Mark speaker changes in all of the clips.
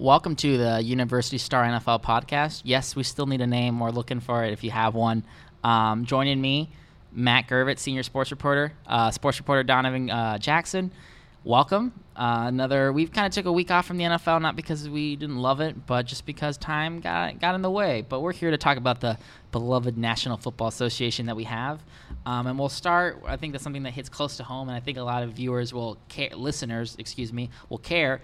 Speaker 1: Welcome to the University Star NFL podcast. Yes, we still need a name. We're looking for it if you have one. Um, joining me, Matt Gervit, senior sports reporter, uh, sports reporter Donovan uh, Jackson. Welcome. Uh, another. We've kind of took a week off from the NFL, not because we didn't love it, but just because time got got in the way. But we're here to talk about the beloved National Football Association that we have, um, and we'll start. I think that's something that hits close to home, and I think a lot of viewers will care, listeners, excuse me, will care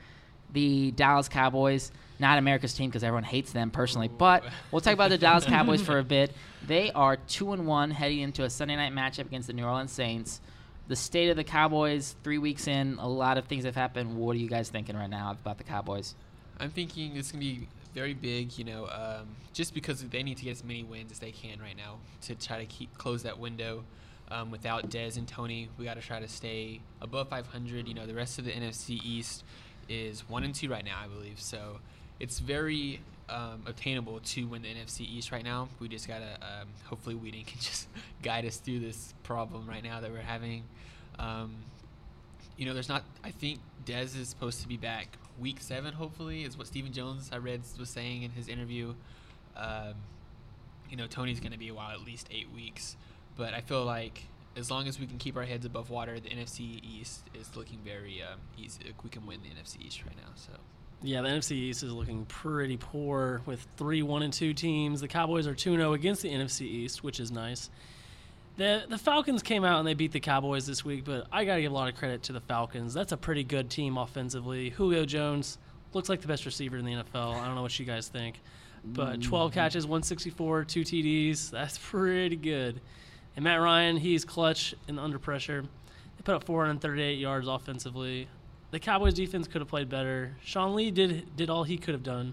Speaker 1: the Dallas Cowboys, not America's team because everyone hates them personally, but we'll talk about the Dallas Cowboys for a bit. They are two and one heading into a Sunday night matchup against the New Orleans Saints. The state of the Cowboys, three weeks in, a lot of things have happened. What are you guys thinking right now about the Cowboys?
Speaker 2: I'm thinking it's gonna be very big, you know, um, just because they need to get as many wins as they can right now to try to keep close that window. Um, without Dez and Tony, we got to try to stay above 500. You know, the rest of the NFC East is one and two right now, I believe. So it's very um, obtainable to win the NFC East right now. We just gotta um, hopefully Weeden can just guide us through this problem right now that we're having. Um, you know, there's not. I think Dez is supposed to be back week seven. Hopefully, is what Stephen Jones I read was saying in his interview. Um, you know, Tony's to be a while, at least eight weeks. But I feel like as long as we can keep our heads above water, the NFC East is looking very um, easy. We can win the NFC East right now. So.
Speaker 3: Yeah, the NFC East is looking pretty poor with three one and two teams. The Cowboys are 2-0 against the NFC East, which is nice. The the Falcons came out and they beat the Cowboys this week, but I got to give a lot of credit to the Falcons. That's a pretty good team offensively. Julio Jones looks like the best receiver in the NFL. I don't know what you guys think. But 12 catches, 164, 2 TDs. That's pretty good. And Matt Ryan, he's clutch and under pressure. They put up 438 yards offensively. The Cowboys defense could have played better. Sean Lee did did all he could have done,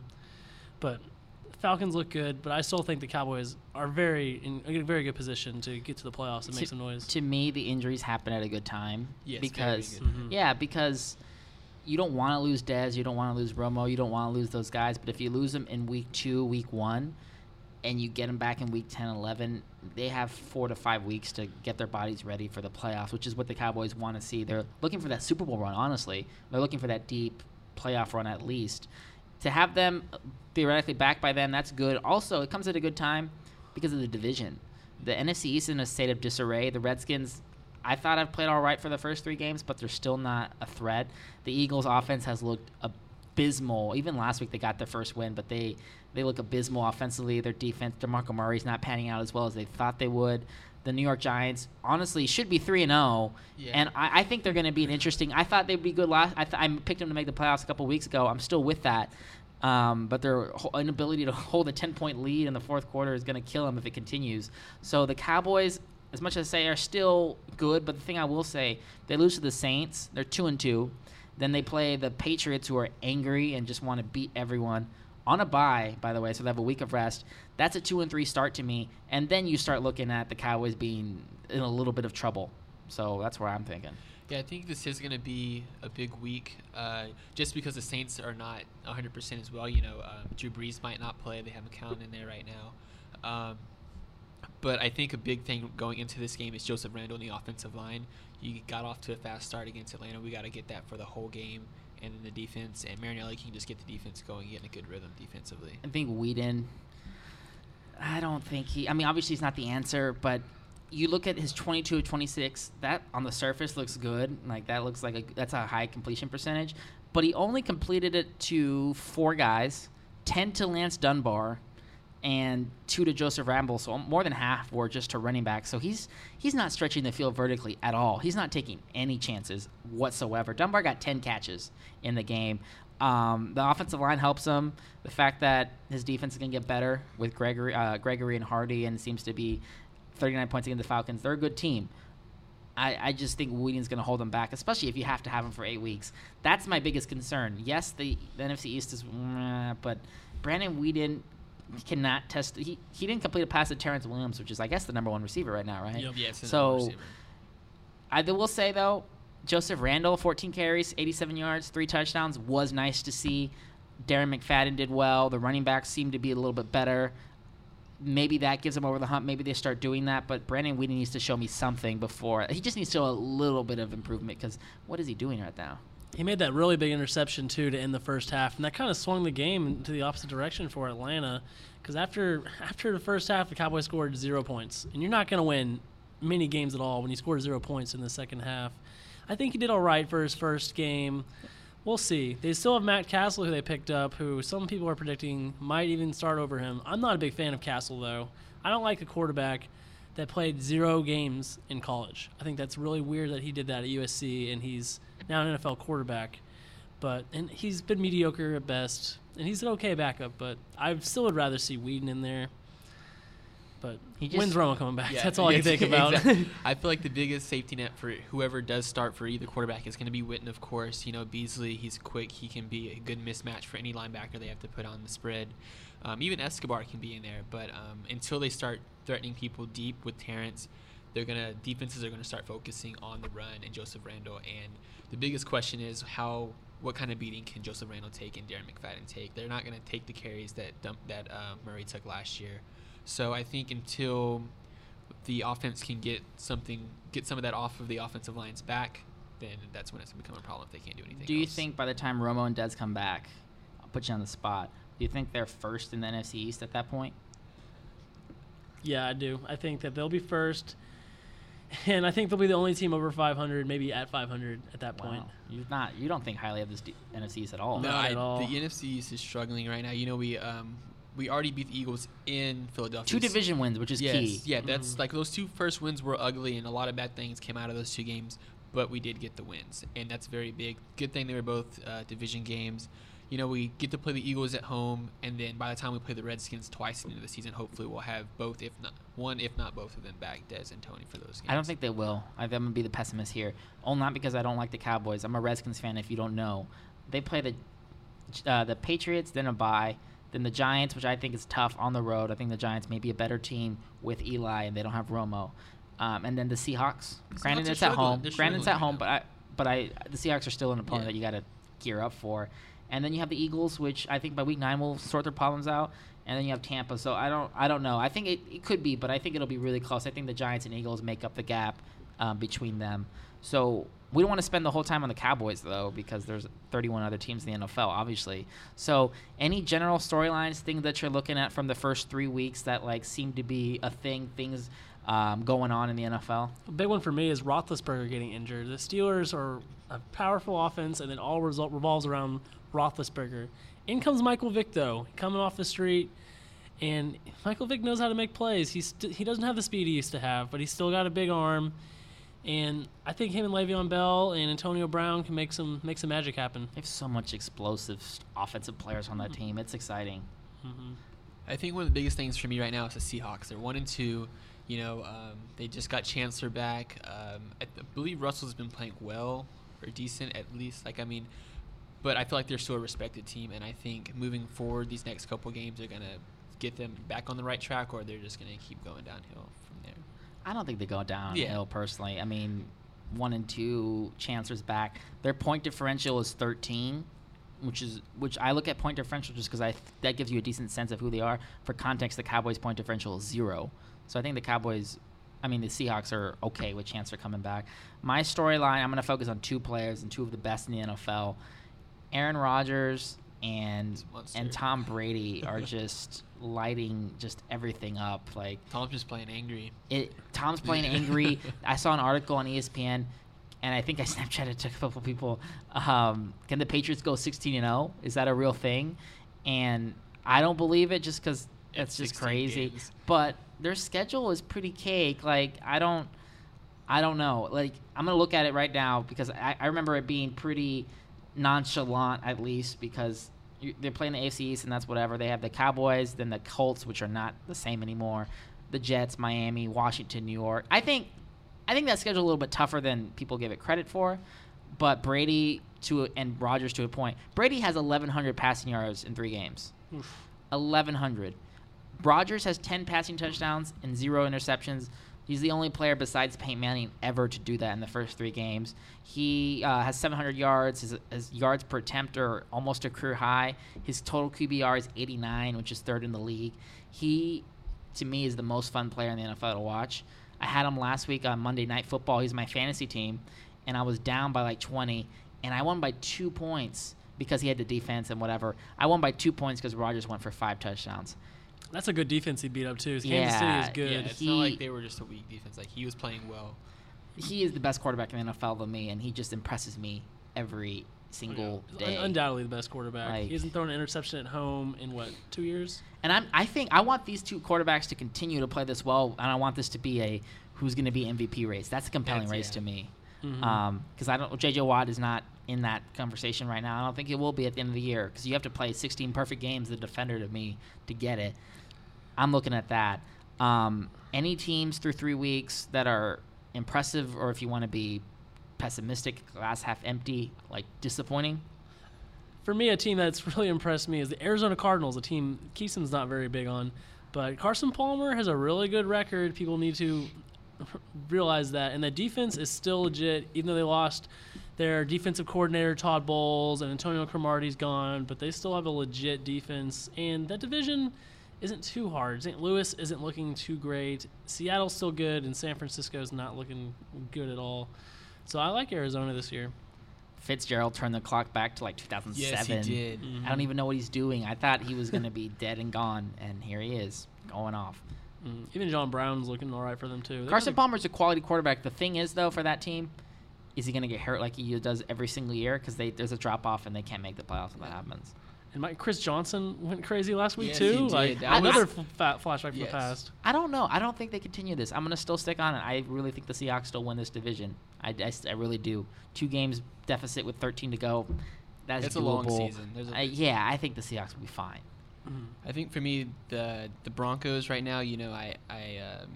Speaker 3: but Falcons look good. But I still think the Cowboys are very in a very good position to get to the playoffs and
Speaker 1: to,
Speaker 3: make some noise.
Speaker 1: To me, the injuries happen at a good time
Speaker 2: yes,
Speaker 1: because
Speaker 3: Mhm.
Speaker 1: yeah, because you don't want to lose Dez, you don't want to lose Romo, you don't want to lose those guys. But if you lose them in week two, week one, and you get them back in week 10, 11, they have four to five weeks to get their bodies ready for the playoffs, which is what the Cowboys want to see. They're looking for that Super Bowl run, honestly. They're looking for that deep playoff run at least. To have them uh, theoretically back by then, that's good. Also, it comes at a good time because of the division. The NFC East is in a state of disarray. The Redskins, I thought have played all right for the first three games, but they're still not a threat. The Eagles' offense has looked abysmal. Even last week, they got their first win, but they they look abysmal offensively. Their defense, DeMarco Murray's not panning out as well as they thought they would. The New York Giants, honestly, should be three and zero, and I, I think they're going to be an interesting. I thought they'd be good last. I, th- I picked them to make the playoffs a couple weeks ago. I'm still with that, um, but their inability to hold a ten point lead in the fourth quarter is going to kill them if it continues. So the Cowboys, as much as I say, are still good. But the thing I will say, they lose to the Saints. They're two and two. Then they play the Patriots, who are angry and just want to beat everyone on a bye. By the way, so they have a week of rest. That's a two and three start to me. And then you start looking at the Cowboys being in a little bit of trouble. So that's where I'm thinking.
Speaker 2: Yeah, I think this is going to be a big week, uh, just because the Saints are not 100% as well. You know, um, Drew Brees might not play; they have McCown in there right now. Um, but I think a big thing going into this game is Joseph Randle in the offensive line. You got off to a fast start against Atlanta. We got to get that for the whole game, and then the defense. And Marinelli can just get the defense going, get in a good rhythm defensively.
Speaker 1: I think Weeden. I don't think he. I mean, obviously he's not the answer, but you look at his 22 of 26. That on the surface looks good. Like that looks like a that's a high completion percentage. But he only completed it to four guys, 10 to Lance Dunbar, and two to Joseph Randle. So more than half were just to running back. So he's he's not stretching the field vertically at all. He's not taking any chances whatsoever. Dunbar got 10 catches in the game. Um, the offensive line helps him. The fact that his defense is going to get better with Gregory, uh, Gregory and Hardy, and seems to be 39 points against the Falcons. They're a good team. I, I just think Weeden's going to hold them back, especially if you have to have him for eight weeks. That's my biggest concern. Yes, the, the NFC East is, but Brandon Weeden cannot test. He, he didn't complete a pass to Terrence Williams, which is, I guess, the number one receiver right now, right?
Speaker 3: Yep.
Speaker 2: Yeah,
Speaker 1: So- I will say though, Joseph Randle, 14 carries, 87 yards, three touchdowns, was nice to see. Darren McFadden did well. The running backs seemed to be a little bit better. Maybe that gives them over the hump. Maybe they start doing that. But Brandon Weeden needs to show me something before. He just needs to show a little bit of improvement because what is he doing right now?
Speaker 3: He made that really big interception too to end the first half, and that kind of swung the game into the opposite direction for Atlanta. Because after after the first half, the Cowboys scored zero points, and you're not going to win many games at all when you score zero points in the second half. I think he did all right for his first game. We'll see. They still have Matt Cassel, who they picked up, who some people are predicting might even start over him. I'm not a big fan of Cassel, though. I don't like a quarterback that played zero games in college. I think that's really weird that he did that at USC, and he's now an NFL quarterback. But and he's been mediocre at best, and he's an okay backup. But I still would rather see Weeden in there. But
Speaker 1: He just-
Speaker 3: when's Romo coming back?
Speaker 2: Yeah,
Speaker 3: That's all I can think about.
Speaker 2: exactly. I feel like the biggest safety net for whoever does start for either quarterback is going to be Witten, of course. You know, Beasley, he's quick. He can be a good mismatch for any linebacker they have to put on the spread. Um, even Escobar can be in there, but um, until they start threatening people deep with Terrence, they're gonna defenses are gonna start focusing on the run and Joseph Randle. And the biggest question is how what kind of beating can Joseph Randle take and Darren McFadden take? They're not gonna take the carries that dump, that uh, Murray took last year. So I think until the offense can get something, get some of that off of the offensive lines back, then that's when it's gonna become a problem if they can't do anything.
Speaker 1: Do you
Speaker 2: else.
Speaker 1: think by the time Romo and Dez come back, I'll put you on the spot. Do you think they're first in the NFC East at that point?
Speaker 3: Yeah, I do. I think that they'll be first, and I think they'll be the only team over 500, maybe at 500 at that point.
Speaker 1: Wow. You're not. You don't think highly of this D- NFC at all.
Speaker 2: No,
Speaker 3: Not
Speaker 2: I,
Speaker 3: at all.
Speaker 2: the NFC East is struggling right now. You know, we um we already beat the Eagles in Philadelphia.
Speaker 1: Two division wins, which is
Speaker 2: yes,
Speaker 1: key.
Speaker 2: Yeah, that's
Speaker 3: Mhm.
Speaker 2: like those two first wins were ugly, and a lot of bad things came out of those two games. But we did get the wins, and that's very big. Good thing they were both uh, division games. You know, we get to play the Eagles at home, and then by the time we play the Redskins twice into the season, hopefully we'll have both, if not one, if not both of them back, Dez and Tony for those games.
Speaker 1: I don't think they will. I, I'm gonna be the pessimist here. Oh, not because I don't like the Cowboys. I'm a Redskins fan. If you don't know, they play the uh, the Patriots, then a bye, then the Giants, which I think is tough on the road. I think the Giants may be a better team with Eli, and they don't have Romo. Um, and then the Seahawks.
Speaker 2: The
Speaker 1: Granted,
Speaker 2: Seahawks
Speaker 1: it's at home. Granted, it's at home,
Speaker 2: right
Speaker 1: but I but I the Seahawks are still an opponent
Speaker 2: Yeah.
Speaker 1: that you got to gear up for. And then you have the Eagles, which I think by week nine will sort their problems out. And then you have Tampa. So I don't I don't know. I think it, it could be, but I think it'll be really close. I think the Giants and Eagles make up the gap um, between them. So we don't want to spend the whole time on the Cowboys though, because there's 31 other teams in the NFL, obviously. So any general storylines, things that you're looking at from the first three weeks that like seem to be a thing, things um, going on in the NFL?
Speaker 3: A big one for me is Roethlisberger getting injured. The Steelers are a powerful offense, and it all result revolves around Roethlisberger. In comes Michael Vick, though, coming off the street, and Michael Vick knows how to make plays. He's st- he doesn't have the speed he used to have, but he's still got a big arm. And I think him and Le'Veon Bell and Antonio Brown can make some make some magic happen.
Speaker 1: They have so much explosive offensive players on that team. It's exciting.
Speaker 3: hmm
Speaker 2: I think one of the biggest things for me right now is the Seahawks. They're one and two. You know, um, they just got Chancellor back. Um, I, th- believe Russell's been playing well or decent at least. Like I mean, but I feel like they're still a respected team, and I think moving forward, these next couple games are gonna get them back on the right track, or they're just gonna keep going downhill from there.
Speaker 1: I don't think they go downhill
Speaker 2: Yeah.
Speaker 1: personally. I mean, one and two, Chancellor's back. Their point differential is 13, which is which I look at point differential just because I th- that gives you a decent sense of who they are. For context, the Cowboys' point differential is zero, so I think the Cowboys. I mean, the Seahawks are okay with Chancellor coming back. My storyline, I'm going to focus on two players and two of the best in the NFL. Aaron Rodgers and
Speaker 2: He's a monster.
Speaker 1: and Tom Brady are just lighting just everything up. Like
Speaker 2: Tom's just playing angry.
Speaker 1: it Tom's playing angry. I saw an article on ESPN, and I think I Snapchatted to a couple people. Um, can the Patriots go 16 and 0? Is that a real thing? And I don't believe it, just because it's just crazy.
Speaker 2: games.
Speaker 1: But their schedule is pretty cake. Like I don't, I don't know. Like I'm gonna look at it right now because I, I remember it being pretty nonchalant at least because you, they're playing the AFC East and that's whatever. They have the Cowboys, then the Colts, which are not the same anymore. The Jets, Miami, Washington, New York. I think, I think that schedule a little bit tougher than people give it credit for. But Brady to and Rodgers to a point. Brady has 1,100 passing yards in three games. 1,100. Rodgers has 10 passing touchdowns and zero interceptions. He's the only player besides Peyton Manning ever to do that in the first three games. He uh, has 700 yards. His, his yards per attempt are almost a career high. His total QBR is 89, which is third in the league. He, to me, is the most fun player in the NFL to watch. I had him last week on Monday Night Football. He's my fantasy team, and I was down by like 20. and I won by two points because he had the defense and whatever. I won by two points because Rodgers went for five touchdowns.
Speaker 3: That's a good defense he beat up too. Kansas
Speaker 1: Yeah,
Speaker 3: City is
Speaker 2: Yeah,
Speaker 3: good.
Speaker 2: it's
Speaker 1: He-
Speaker 2: not like they were just a weak defense. Like he was playing well.
Speaker 1: He is the best quarterback in the NFL than me, and he just impresses me every single oh,
Speaker 3: He's
Speaker 1: day.
Speaker 3: undoubtedly the best quarterback.
Speaker 1: Like-
Speaker 3: he hasn't thrown an interception at home in what two years?
Speaker 1: And I'm, I think I want these two quarterbacks to continue to play this well, and I want this to be a who's going to be MVP race. That's a compelling
Speaker 2: That's-
Speaker 1: race
Speaker 2: yeah.
Speaker 1: to me.
Speaker 3: Mm-hmm.
Speaker 1: Um, because I don't, JJ Watt is not in that conversation right now. I don't think it will be at the end of the year because you have to play 16 perfect games, the defender to me, to get it. I'm looking at that. Um, any teams through three weeks that are impressive, or if you want to be pessimistic, glass half empty, like disappointing.
Speaker 3: For me, a team that's really impressed me is the Arizona Cardinals, a team Keeson's not very big on. But Carson Palmer has a really good record. People need to realize that. And the defense is still legit, even though they lost their defensive coordinator, Todd Bowles, and Antonio Cromartie's gone. But they still have a legit defense. And that division isn't too hard. St. Louis isn't looking too great. Seattle's still good, and San Francisco's not looking good at all. So I like Arizona this year.
Speaker 1: Fitzgerald turned the clock back to like 2007.
Speaker 2: Yes, he did.
Speaker 3: Mm-hmm.
Speaker 1: I don't even know what he's doing. I thought he was going to be dead and gone, and here he is going off.
Speaker 3: Mm, Even John Brown's looking all right for them too. They
Speaker 1: Carson
Speaker 3: got
Speaker 1: Palmer's a quality quarterback. The thing is, though, for that team, is he going to get hurt like he does every single year? Because there's a drop off and they can't make the playoffs when that happens.
Speaker 3: A, and Mike Chris Johnson went crazy last week
Speaker 2: Yes,
Speaker 3: too.
Speaker 2: he did.
Speaker 3: Like
Speaker 2: That
Speaker 3: another
Speaker 1: was-
Speaker 3: f- fat flashback from
Speaker 2: Yes.
Speaker 3: the past.
Speaker 1: I don't know. I don't think they continue this. I'm going to still stick on it. I really think the Seahawks still win this division. I I really do. Two games deficit with 13 to go. That's
Speaker 2: It's a long season. There's a-
Speaker 1: I- yeah, I think the Seahawks will be fine.
Speaker 2: I think for me, the the Broncos right now, you know, I I um,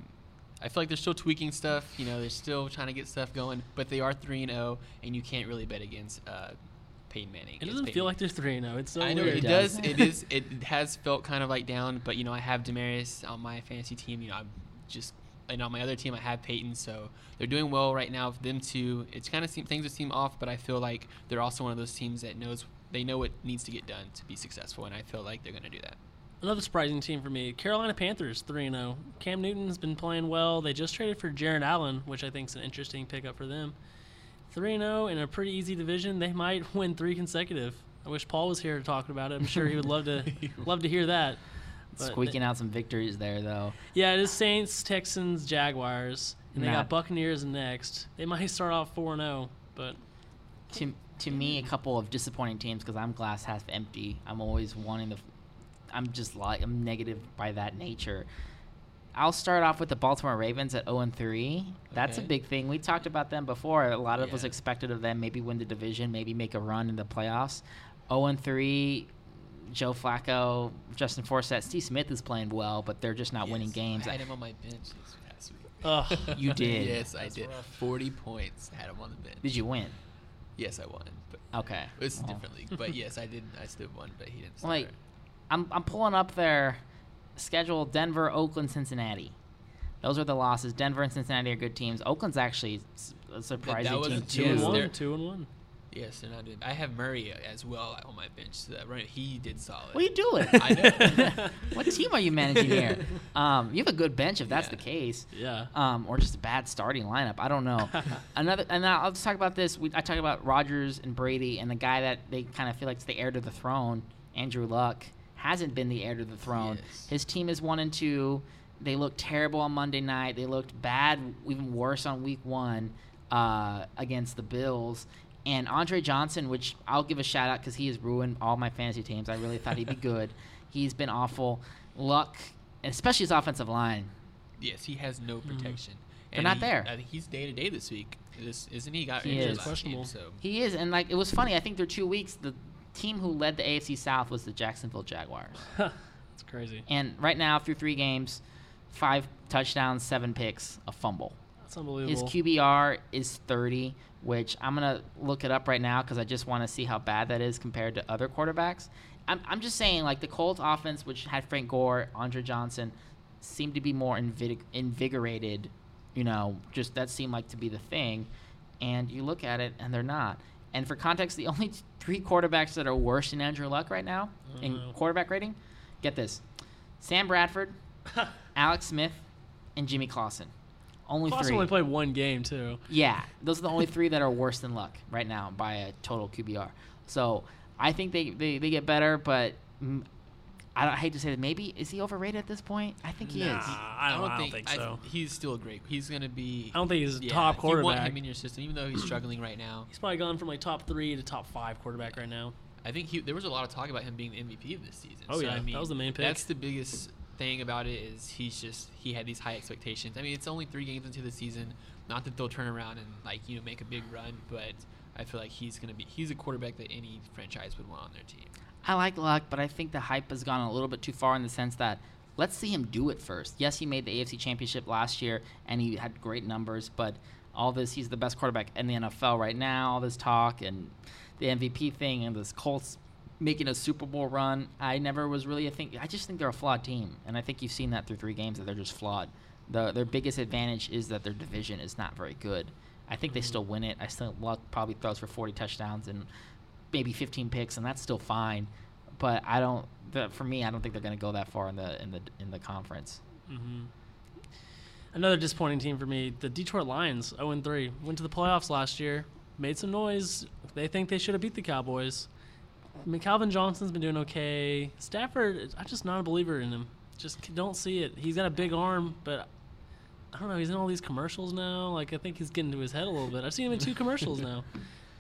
Speaker 2: I feel like they're still tweaking stuff. You know, they're still trying to get stuff going, but they are three and zero, and you can't really bet against uh, Peyton Manning.
Speaker 3: It doesn't
Speaker 2: Peyton
Speaker 3: feel
Speaker 2: Manning.
Speaker 3: like there's three zero. It's so
Speaker 2: I know
Speaker 3: weird.
Speaker 2: it
Speaker 1: It
Speaker 2: does.
Speaker 1: does.
Speaker 2: It is. It has felt kind of like down, but you know, I have Demaryius on my fantasy team. You know, I'm just and on my other team I have Peyton, so they're doing well right now. For them two, it's kind of seem, things that seem off, but I feel like they're also one of those teams that knows they know what needs to get done to be successful, and I feel like they're going to do that.
Speaker 3: Another surprising team for me, Carolina Panthers, 3 0. Cam Newton's been playing well. They just traded for Jared Allen, which I think is an interesting pickup for them. 3 0 in a pretty easy division. They might win three consecutive. I wish Paul was here to talk about it. I'm sure he would love to love to hear that. But
Speaker 1: Squeaking out some victories there, though.
Speaker 3: Yeah, it is Saints, Texans, Jaguars, and they
Speaker 1: Not-
Speaker 3: got Buccaneers next. They might start off 4 0, but
Speaker 1: to to me a couple of disappointing teams because I'm glass half empty. I'm always wanting to. I'm just like I'm negative by that nature. I'll start off with the Baltimore Ravens at 0 and 3. That's a big thing. We talked about them before. A lot of us
Speaker 2: Yeah.
Speaker 1: expected of them maybe win the division, maybe make a run in the playoffs. 0 and 3. Joe Flacco, Justin Forsett, Steve Smith is playing well, but they're just not winning games.
Speaker 2: I had him on my bench this past week.
Speaker 3: Ugh.
Speaker 1: You did.
Speaker 2: yes, I
Speaker 3: That's
Speaker 2: did.
Speaker 3: rough.
Speaker 2: Forty points. Had him on the bench.
Speaker 1: Did you win?
Speaker 2: Yes, I won. But
Speaker 1: Okay.
Speaker 2: it's a
Speaker 1: Well.
Speaker 2: different league. But yes, I did. I still won, but he didn't.
Speaker 1: Like,
Speaker 2: Start.
Speaker 1: I'm I'm pulling up their schedule: Denver, Oakland, Cincinnati. Those are the losses. Denver and Cincinnati are good teams. Oakland's actually a surprising
Speaker 2: was
Speaker 1: team
Speaker 2: a
Speaker 3: two
Speaker 1: too.
Speaker 3: and one.
Speaker 2: they're-
Speaker 3: Two and one.
Speaker 2: yes, they're not doing. I have Murray as well on my bench. So that run, he did solid.
Speaker 1: What are you doing?
Speaker 2: I know.
Speaker 1: what team are you managing here? Um, you have a good bench if that's
Speaker 2: Yeah.
Speaker 1: the case.
Speaker 3: Yeah.
Speaker 1: Um, or just a bad starting lineup. I don't know. Another, and I'll just talk about this. We, I talk about Rodgers and Brady, and the guy that they kind of feel like is the heir to the throne, Andrew Luck, hasn't been the heir to the throne.
Speaker 2: Yes.
Speaker 1: His team is one and two. They looked terrible on Monday night. They looked bad, even worse on Week One uh, against the Bills. And Andre Johnson, which I'll give a shout out because he has ruined all my fantasy teams. I really thought he'd be good. He's been awful. Luck, especially his offensive line.
Speaker 2: Yes, he has no protection.
Speaker 1: They're not
Speaker 2: he-
Speaker 1: there.
Speaker 2: I think he's day to day this week. This isn't he got
Speaker 1: He
Speaker 2: injured
Speaker 1: is.
Speaker 2: last
Speaker 3: Questionable.
Speaker 2: game, so
Speaker 1: He is, and like it was funny. I think they're two weeks. The team who led the AFC South was the Jacksonville Jaguars.
Speaker 3: That's crazy.
Speaker 1: And right now, through three games, five touchdowns, seven picks, a fumble.
Speaker 3: That's unbelievable. His.
Speaker 1: QBR is 30, which I'm gonna look it up right now because I just want to see how bad that is compared to other quarterbacks. I'm, I'm just saying, like the Colts offense, which had Frank Gore, Andre Johnson, seemed to be more invig- invigorated. You know, just that seemed like to be the thing. And you look at it, and they're not. And for context, the only three quarterbacks that are worse than Andrew Luck right now in
Speaker 3: Oh.
Speaker 1: quarterback rating, get this: Sam Bradford, Alex Smith, and Jimmy Clausen. Only
Speaker 3: Foster
Speaker 1: three.
Speaker 3: only played one game too.
Speaker 1: Yeah, those are the only three that are worse than Luck right now by a total QBR. So I think they, they, they get better, but mm, I, don't, I hate to say that. Maybe is he overrated at this point? I think he
Speaker 3: Nah,
Speaker 1: is.
Speaker 3: I don't, I don't think,
Speaker 2: I
Speaker 3: so.
Speaker 2: he's still a great. He's gonna be.
Speaker 3: I don't think he's a
Speaker 2: yeah,
Speaker 3: top
Speaker 2: You want
Speaker 3: quarterback.
Speaker 2: him in your system, even though he's struggling right now.
Speaker 3: He's probably gone from like top three to top five quarterback right now.
Speaker 2: I think he, there was a lot of talk about him being the MVP of this season.
Speaker 3: Oh,
Speaker 2: so,
Speaker 3: yeah,
Speaker 2: I
Speaker 3: that was the main pick.
Speaker 2: That's the biggest thing about it is he's just he had these high expectations. I mean, it's only three games into the season. Not that they'll turn around and like you know make a big run, but I feel like he's gonna be he's a quarterback that any franchise would want on their team.
Speaker 1: I like Luck, but I think the hype has gone a little bit too far in the sense that let's see him do it first. Yes, he made the AFC Championship last year and he had great numbers, but all this he's the best quarterback in the NFL right now. All this talk and the MVP thing and this Colts making a Super Bowl run. I never was really a thing. I just think they're a flawed team, and I think you've seen that through three games that they're just flawed. The, their biggest advantage is that their division is not very good. I think they mm-hmm. still win it. I still Luck probably throws for 40 touchdowns and maybe 15 picks, and that's still fine. But I don't. The, for me, I don't think they're going to go that far in the in the in the conference.
Speaker 3: hmm Another disappointing team for me, the Detroit Lions, 0 3. Went to the playoffs last year, made some noise. They think they should have beat the Cowboys. I mean, Calvin Johnson's been doing okay. Stafford, I'm just not a believer in him. Just don't see it. He's got a big arm, but I don't know. He's in all these commercials now. Like I think he's getting to his head a little bit. I've seen him in two commercials now.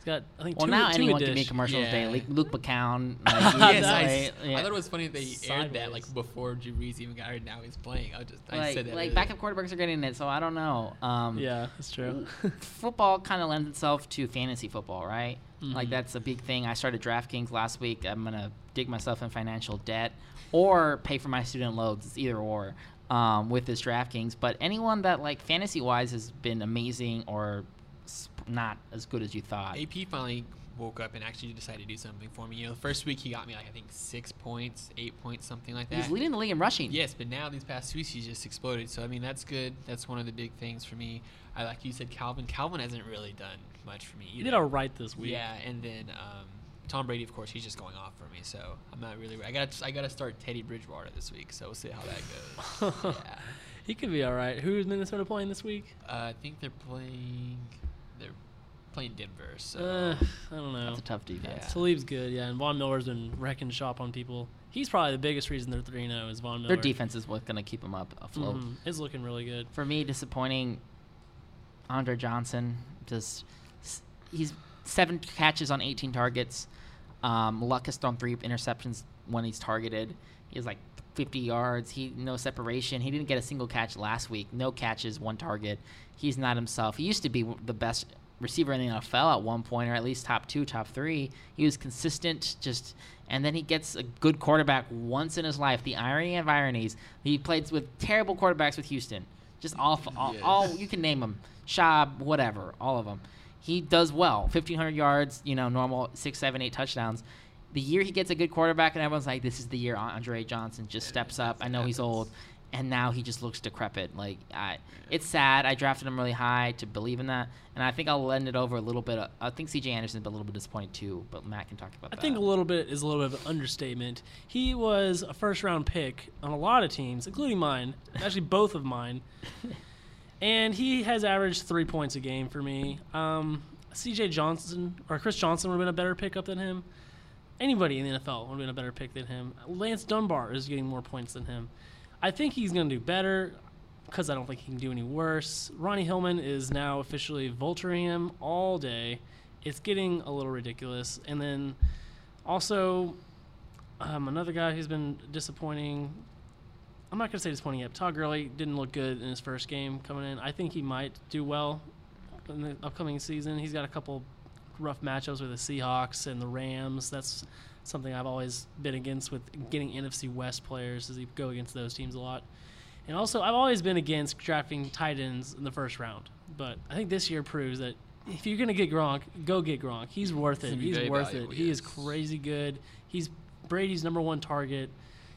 Speaker 3: He's got I think
Speaker 1: Well,
Speaker 3: two,
Speaker 1: now
Speaker 3: two
Speaker 1: anyone
Speaker 3: a
Speaker 1: can be a
Speaker 3: dish.
Speaker 1: commercial today.
Speaker 2: Yeah.
Speaker 1: Like Luke McCown. Like,
Speaker 3: Yes,
Speaker 2: I,
Speaker 1: yeah.
Speaker 2: I thought it was funny that they aired that like before Drew Brees even got hired. Now he's playing. I just I
Speaker 1: like,
Speaker 2: said that.
Speaker 1: like
Speaker 2: earlier.
Speaker 1: backup quarterbacks are getting it, so I don't know. Um,
Speaker 3: Yeah, that's true.
Speaker 1: football kind of lends itself to fantasy football, right? Like
Speaker 3: Mhm.
Speaker 1: that's a big thing. I started DraftKings last week. I'm gonna dig myself in financial debt or pay for my student loans. It's either or um, with this DraftKings. But anyone that like fantasy wise has been amazing or s- not as good as you thought.
Speaker 2: AP finally woke up and actually decided to do something for me. You know, the first week he got me like I think six points, eight points, something like that.
Speaker 1: He's leading the league in rushing.
Speaker 2: Yes, but now these past two weeks he's just exploded. So I mean that's good. That's one of the big things for me. I like you said, Calvin. Calvin hasn't really done much for me.
Speaker 3: He
Speaker 2: Either.
Speaker 3: did all right this week.
Speaker 2: Yeah, and then um, Tom Brady, of course, he's just going off for me. So I'm not really. I got. I got to start Teddy Bridgewater this week. So we'll see how that goes. yeah.
Speaker 3: He could be all right. Who's Minnesota playing this week?
Speaker 2: Uh, I think they're playing. They're playing Denver. So
Speaker 3: Uh, I don't know.
Speaker 1: That's a tough defense.
Speaker 2: Yeah.
Speaker 3: Talib's good, yeah, and Von Miller's been wrecking shop on people. He's probably the biggest reason they're 3 0 is Von Miller.
Speaker 1: Their defense is what's gonna keep them up afloat.
Speaker 3: Mhm. It's looking really good.
Speaker 1: For me, disappointing. Andre Johnson just he's seven catches on 18 targets. Um, Luck has thrown three interceptions when he's targeted. He has like 50 yards. He no separation. He didn't get a single catch last week. No catches, one target. He's not himself. He used to be the best receiver in the NFL at one point, or at least top two, top three. He was consistent, just and then he gets a good quarterback once in his life. The irony of ironies. He played with terrible quarterbacks with Houston. Just awful. All,
Speaker 2: Yeah.
Speaker 1: all you can name them. Schaub, whatever, all of them. He does well. 1,500 yards, you know, normal six, seven, eight touchdowns. The year he gets a good quarterback, and everyone's like, "This is the year Andre Johnson just steps up." I know he's old, and now he just looks decrepit. Like, I, it's sad. I drafted him really high to believe in that, and I think I'll lend it over a little bit. I think C.J. Anderson's been a little bit disappointed too, but Matt can talk about
Speaker 3: I
Speaker 1: that.
Speaker 3: I think a little bit is a little bit of an understatement. He was a first round pick on a lot of teams, including mine, actually both of mine. And he has averaged three points a game for me. Um, CJ Johnson or Chris Johnson would have been a better pickup than him. Anybody in the NFL would have been a better pick than him. Lance Dunbar is getting more points than him. I think he's going to do better because I don't think he can do any worse. Ronnie Hillman is now officially vulturing him all day. It's getting a little ridiculous. And then also, um, another guy who's been disappointing. I'm not going to say disappointing yet. Todd Gurley didn't look good in his first game coming in. I think he might do well in the upcoming season. He's got a couple rough matchups with the Seahawks and the Rams. That's something I've always been against with getting NFC West players, is you go against those teams a lot. And also, I've always been against drafting tight ends in the first round. But I think this year proves that if you're going to get Gronk, go get Gronk. He's worth it.
Speaker 2: gonna
Speaker 3: He's worth
Speaker 2: valuable,
Speaker 3: it. He is crazy good. He's Brady's number one target.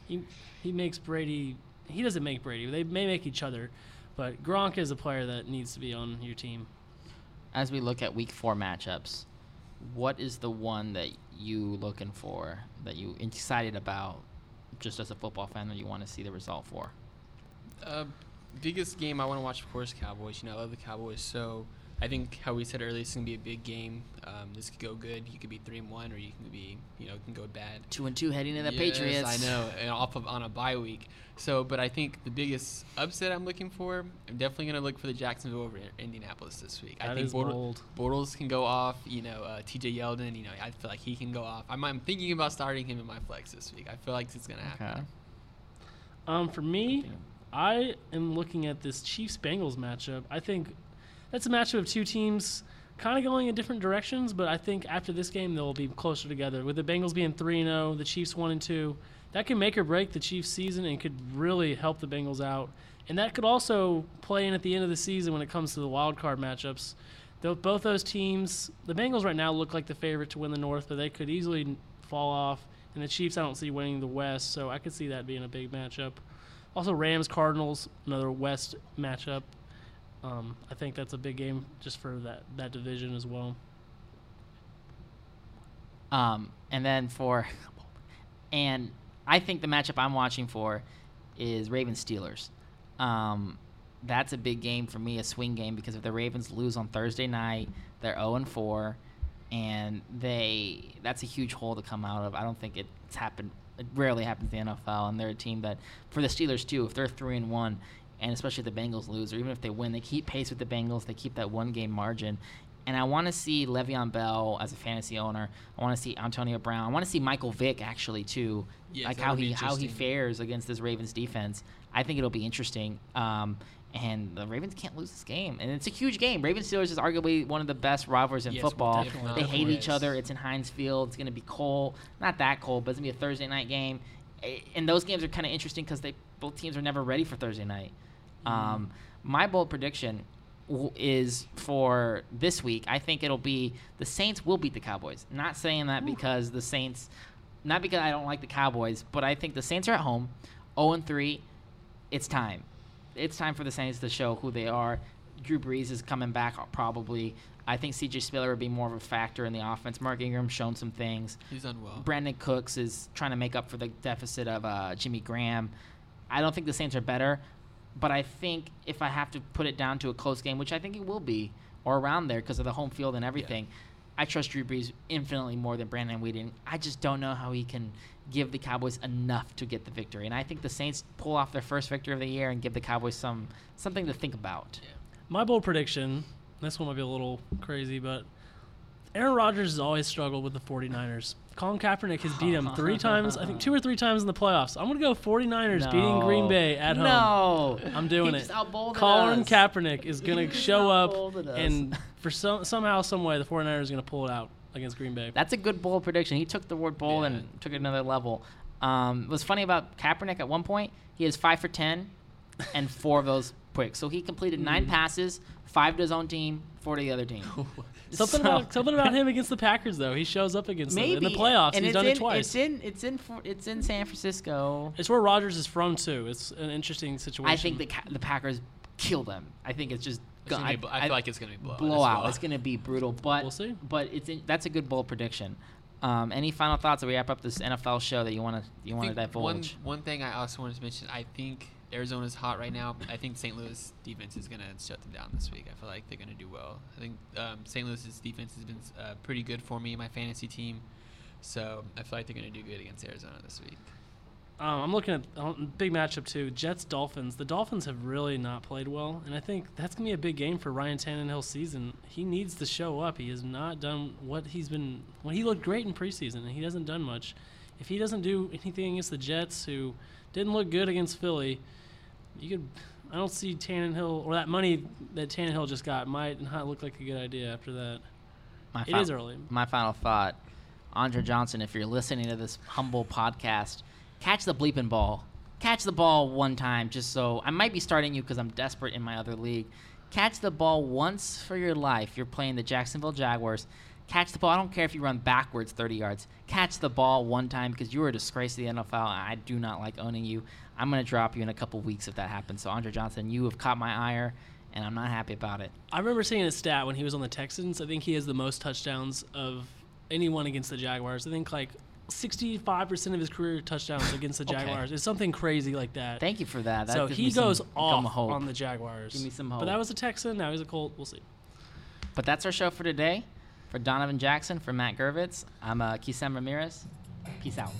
Speaker 3: He he makes Brady. He doesn't make Brady. They may make each other, but Gronk is a player that needs to be on your team.
Speaker 1: As we look at Week Four matchups, what is the one that you looking for that you excited about, just as a football fan that you want to see the result for?
Speaker 2: Uh, biggest game I want to watch, of course, Cowboys. You know, I love the Cowboys. So I think how we said earlier, it's gonna be a big game. Um, this could go good. You could be three and one, or you can be, you know, it can go bad.
Speaker 1: Two and two heading to the
Speaker 2: Yes,
Speaker 1: Patriots.
Speaker 2: I know, and off of on a bye week. So, but I think the biggest upset I'm looking for, I'm definitely gonna look for the Jacksonville over Indianapolis this week. I think
Speaker 3: is
Speaker 2: Bortles,
Speaker 3: bold.
Speaker 2: Bortles can go off. You know, uh, T.J. Yeldon. You know, I feel like he can go off. I'm, I'm thinking about starting him in my flex this week. I feel like it's gonna happen.
Speaker 1: Okay.
Speaker 3: Um, for me, I am looking at this Chiefs Bengals matchup. I think that's a matchup of two teams kind of going in different directions, but I think after this game they'll be closer together. With the Bengals being 3 0, the Chiefs 1 and 2, that can make or break the Chiefs season and could really help the Bengals out. And that could also play in at the end of the season when it comes to the wild card matchups. Though both those teams, the Bengals right now look like the favorite to win the North, but they could easily fall off. And the Chiefs, I don't see winning the West, so I could see that being a big matchup. Also, Rams Cardinals, another West matchup. Um, I think that's a big game just for that that division as well.
Speaker 1: Um, and then for, and I think the matchup I'm watching for is Ravens Steelers. Um, that's a big game for me, a swing game, because if the Ravens lose on Thursday night, they're 0 and 4, and they that's a huge hole to come out of. I don't think it's happened. It rarely happens in the NFL, and they're a team that for the Steelers too. If they're three and one, and especially if the Bengals lose, or even if they win, they keep pace with the Bengals. They keep that one game margin. And I want to see Le'Veon Bell as a fantasy owner. I want to see Antonio Brown. I want to see Michael Vick actually too,
Speaker 2: Yes,
Speaker 1: like how he how he fares against this Ravens defense. I think it'll be interesting. Um, and the Ravens can't lose this game, and it's a huge game. Ravens Steelers is arguably one of the best rivalries in
Speaker 2: Yes,
Speaker 1: football. They hate each other. It's in Heinz Field. It's going to be cold. Not that cold, but it's going to be a Thursday night game. And those games are kind of interesting because they both teams are never ready for Thursday night. Um, my bold prediction w- is for this week. I think it'll be the Saints will beat the Cowboys. Not saying that because the Saints, not because I don't like the Cowboys, but I think the Saints are at home, 0 and 3. It's time. It's time for the Saints to show who they are. Drew Brees is coming back uh, probably. I think CJ Spiller would be more of a factor in the offense. Mark Ingram's shown some things.
Speaker 2: He's done well.
Speaker 1: Brandin Cooks is trying to make up for the deficit of uh, Jimmy Graham. I don't think the Saints are better, but I think if I have to put it down to a close game, which I think it will be, or around there because of the home field and everything, I trust Drew Brees infinitely more than Brandon Weeden. I just don't know how he can give the Cowboys enough to get the victory, and I think the Saints pull off their first victory of the year and give the Cowboys some something to think about.
Speaker 3: My bold prediction, this one might be a little crazy, but Aaron Rodgers has always struggled with the 49ers. Colin Kaepernick has beat him three times, I think two or three times in the playoffs. I'm going to go 49ers beating Green Bay at home.
Speaker 1: No,
Speaker 3: I'm doing
Speaker 1: He
Speaker 3: it. Colin
Speaker 1: us.
Speaker 3: Kaepernick is going to show up, and for some somehow, some way, the 49ers are going to pull it out against Green Bay.
Speaker 1: That's a good bold prediction. He took the word bold
Speaker 2: Yeah.
Speaker 1: and took it another level. Um, what's funny about Kaepernick at one point, he has five for ten, and four of those quick. So he completed nine
Speaker 3: Hmm.
Speaker 1: passes, five to his own team, four to the other team.
Speaker 3: Something
Speaker 1: So-
Speaker 3: about something about him against the Packers though. He shows up against
Speaker 1: maybe
Speaker 3: them in the playoffs.
Speaker 1: and
Speaker 3: He's done
Speaker 1: in,
Speaker 3: it twice.
Speaker 1: It's in it's in it's in San Francisco.
Speaker 3: It's where Rodgers is from too. It's an interesting situation.
Speaker 1: I think the the Packers kill them. I think it's just.
Speaker 2: It's gonna be a bl- I, feel like it's gonna be blowout.
Speaker 1: blowout.
Speaker 2: well.
Speaker 1: It's going to be brutal, but
Speaker 3: We'll see.
Speaker 1: But it's in, that's a good bold prediction. Um, any final thoughts as we wrap up this NFL show that you want to you
Speaker 2: I
Speaker 1: want to
Speaker 2: think one, one thing I also wanted to mention, I think Arizona's hot right now. I think St. Louis defense is going to shut them down this week. I feel like they're going to do well. I think um, St. Louis's defense has been uh, pretty good for me my fantasy team. So I feel like they're going to do good against Arizona this week.
Speaker 3: Um, I'm looking at a big matchup too. Jets Dolphins. The Dolphins have really not played well, and I think that's gonna be a big game for Ryan Tannehill's season. He needs to show up. He has not done what he's been. Well, he looked great in preseason, and he hasn't done much. If he doesn't do anything against the Jets, who didn't look good against Philly, you could. I don't see Tannehill or that money that Tannehill just got might not look like a good idea after that.
Speaker 1: My
Speaker 3: It
Speaker 1: fin-
Speaker 3: is early.
Speaker 1: My final thought, Andre Johnson, if you're listening to this humble podcast, catch the bleeping ball. Catch the ball one time, just so I might be starting you because I'm desperate in my other league. Catch the ball once for your life. You're playing the Jacksonville Jaguars. Catch the ball. I don't care if you run backwards 30 yards. Catch the ball one time because you are a disgrace to the NFL. And I do not like owning you. I'm going to drop you in a couple weeks if that happens. So, Andre Johnson, you have caught my ire, and I'm not happy about it.
Speaker 3: I remember seeing a stat when he was on the Texans. I think he has the most touchdowns of anyone against the Jaguars. I think like 65% of his career touchdowns against the
Speaker 1: Okay.
Speaker 3: Jaguars. It's something crazy like that.
Speaker 1: Thank you for that. that
Speaker 3: so he goes off on the Jaguars.
Speaker 1: Give me some hope.
Speaker 3: But that was a Texan. Now he's a Colt. We'll see.
Speaker 1: But that's our show for today. For Donovan Jackson, for Matt Gervitz, I'm uh, Kisem Ramirez. Peace out.